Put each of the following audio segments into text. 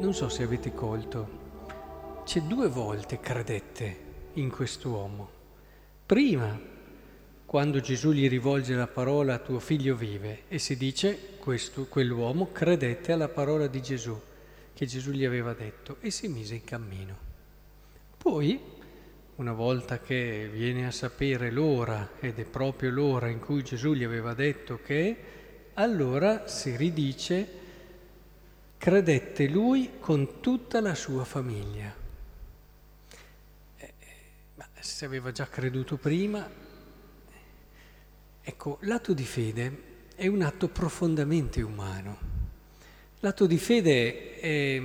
non so se avete colto, c'è due volte credette in quest'uomo. Prima, quando Gesù gli rivolge la parola tuo figlio vive e si dice questo, quell'uomo credette alla parola di Gesù che Gesù gli aveva detto e si mise in cammino. Poi, una volta che viene a sapere l'ora, ed è proprio l'ora in cui Gesù gli aveva detto che, allora si ridice credette lui con tutta la sua famiglia. Eh, ma se aveva già creduto prima, ecco, l'atto di fede è un atto profondamente umano. L'atto di fede è...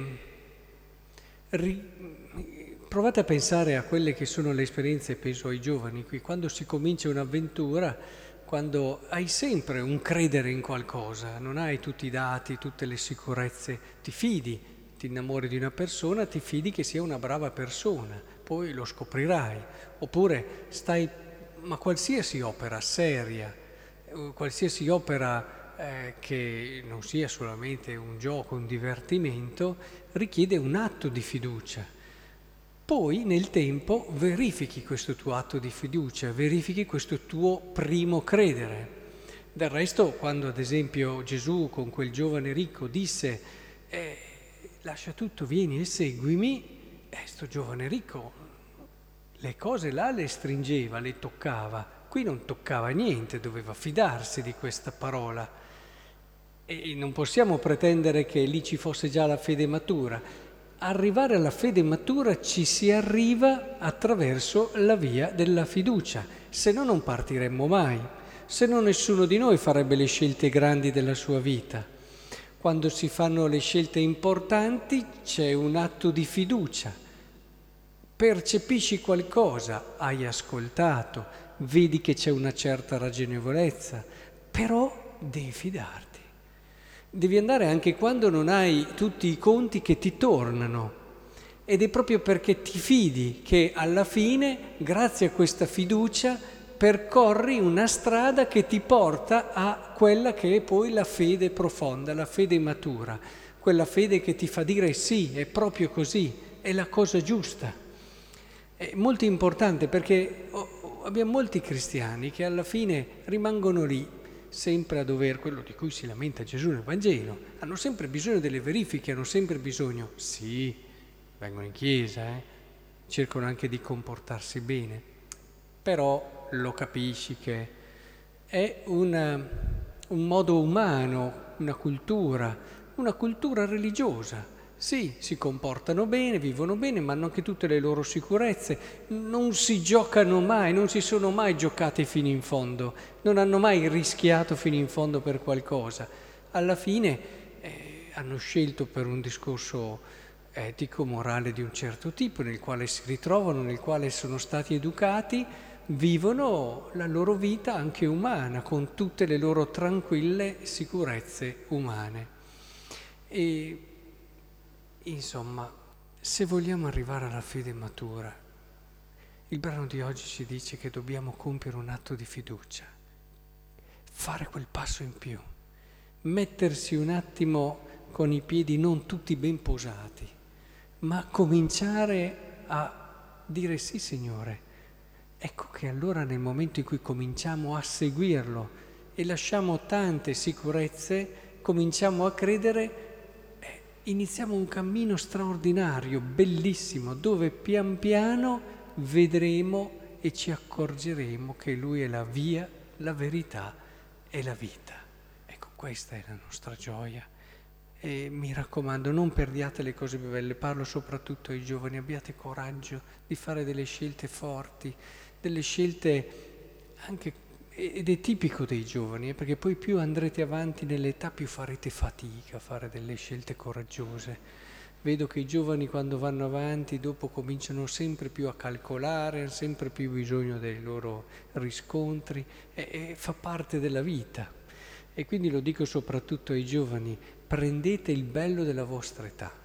Provate a pensare a quelle che sono le esperienze, penso ai giovani qui, quando si comincia un'avventura quando hai sempre un credere in qualcosa, non hai tutti i dati, tutte le sicurezze, ti fidi, ti innamori di una persona, ti fidi che sia una brava persona, poi lo scoprirai. Oppure stai, ma qualsiasi opera seria, qualsiasi opera eh, che non sia solamente un gioco, un divertimento, richiede un atto di fiducia poi nel tempo verifichi questo tuo atto di fiducia, verifichi questo tuo primo credere. Del resto, quando ad esempio Gesù con quel giovane ricco disse eh, lascia tutto, vieni e seguimi, questo eh, giovane ricco le cose là le stringeva, le toccava, qui non toccava niente, doveva fidarsi di questa parola. E non possiamo pretendere che lì ci fosse già la fede matura arrivare alla fede matura ci si arriva attraverso la via della fiducia, se no non partiremmo mai, se no nessuno di noi farebbe le scelte grandi della sua vita. Quando si fanno le scelte importanti c'è un atto di fiducia, percepisci qualcosa, hai ascoltato, vedi che c'è una certa ragionevolezza, però devi fidarti. Devi andare anche quando non hai tutti i conti che ti tornano. Ed è proprio perché ti fidi che alla fine, grazie a questa fiducia, percorri una strada che ti porta a quella che è poi la fede profonda, la fede matura, quella fede che ti fa dire sì, è proprio così, è la cosa giusta. È molto importante perché abbiamo molti cristiani che alla fine rimangono lì sempre a dover, quello di cui si lamenta Gesù nel Vangelo, hanno sempre bisogno delle verifiche, hanno sempre bisogno, sì, vengono in chiesa, eh, cercano anche di comportarsi bene, però lo capisci che è una, un modo umano, una cultura, una cultura religiosa sì, si comportano bene, vivono bene, ma hanno anche tutte le loro sicurezze, non si giocano mai, non si sono mai giocati fino in fondo, non hanno mai rischiato fino in fondo per qualcosa. Alla fine eh, hanno scelto per un discorso etico, morale di un certo tipo, nel quale si ritrovano, nel quale sono stati educati, vivono la loro vita anche umana, con tutte le loro tranquille sicurezze umane. E Insomma, se vogliamo arrivare alla fede matura, il brano di oggi ci dice che dobbiamo compiere un atto di fiducia, fare quel passo in più, mettersi un attimo con i piedi non tutti ben posati, ma cominciare a dire sì Signore. Ecco che allora nel momento in cui cominciamo a seguirlo e lasciamo tante sicurezze, cominciamo a credere iniziamo un cammino straordinario, bellissimo, dove pian piano vedremo e ci accorgeremo che Lui è la via, la verità e la vita. Ecco, questa è la nostra gioia. E mi raccomando, non perdiate le cose più belle, parlo soprattutto ai giovani, abbiate coraggio di fare delle scelte forti, delle scelte anche ed è tipico dei giovani, eh, perché poi più andrete avanti nell'età più farete fatica a fare delle scelte coraggiose. Vedo che i giovani quando vanno avanti dopo cominciano sempre più a calcolare, hanno sempre più bisogno dei loro riscontri e, e fa parte della vita. E quindi lo dico soprattutto ai giovani, prendete il bello della vostra età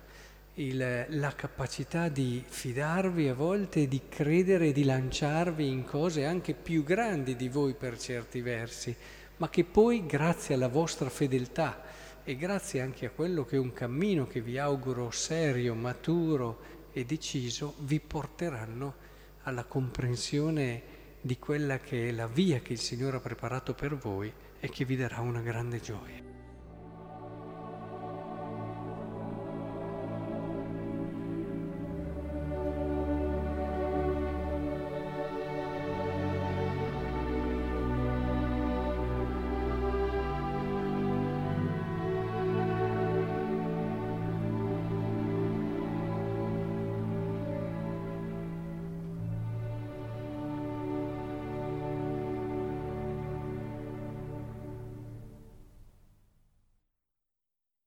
il, la capacità di fidarvi a volte, di credere e di lanciarvi in cose anche più grandi di voi per certi versi, ma che poi grazie alla vostra fedeltà e grazie anche a quello che è un cammino che vi auguro serio, maturo e deciso, vi porteranno alla comprensione di quella che è la via che il Signore ha preparato per voi e che vi darà una grande gioia.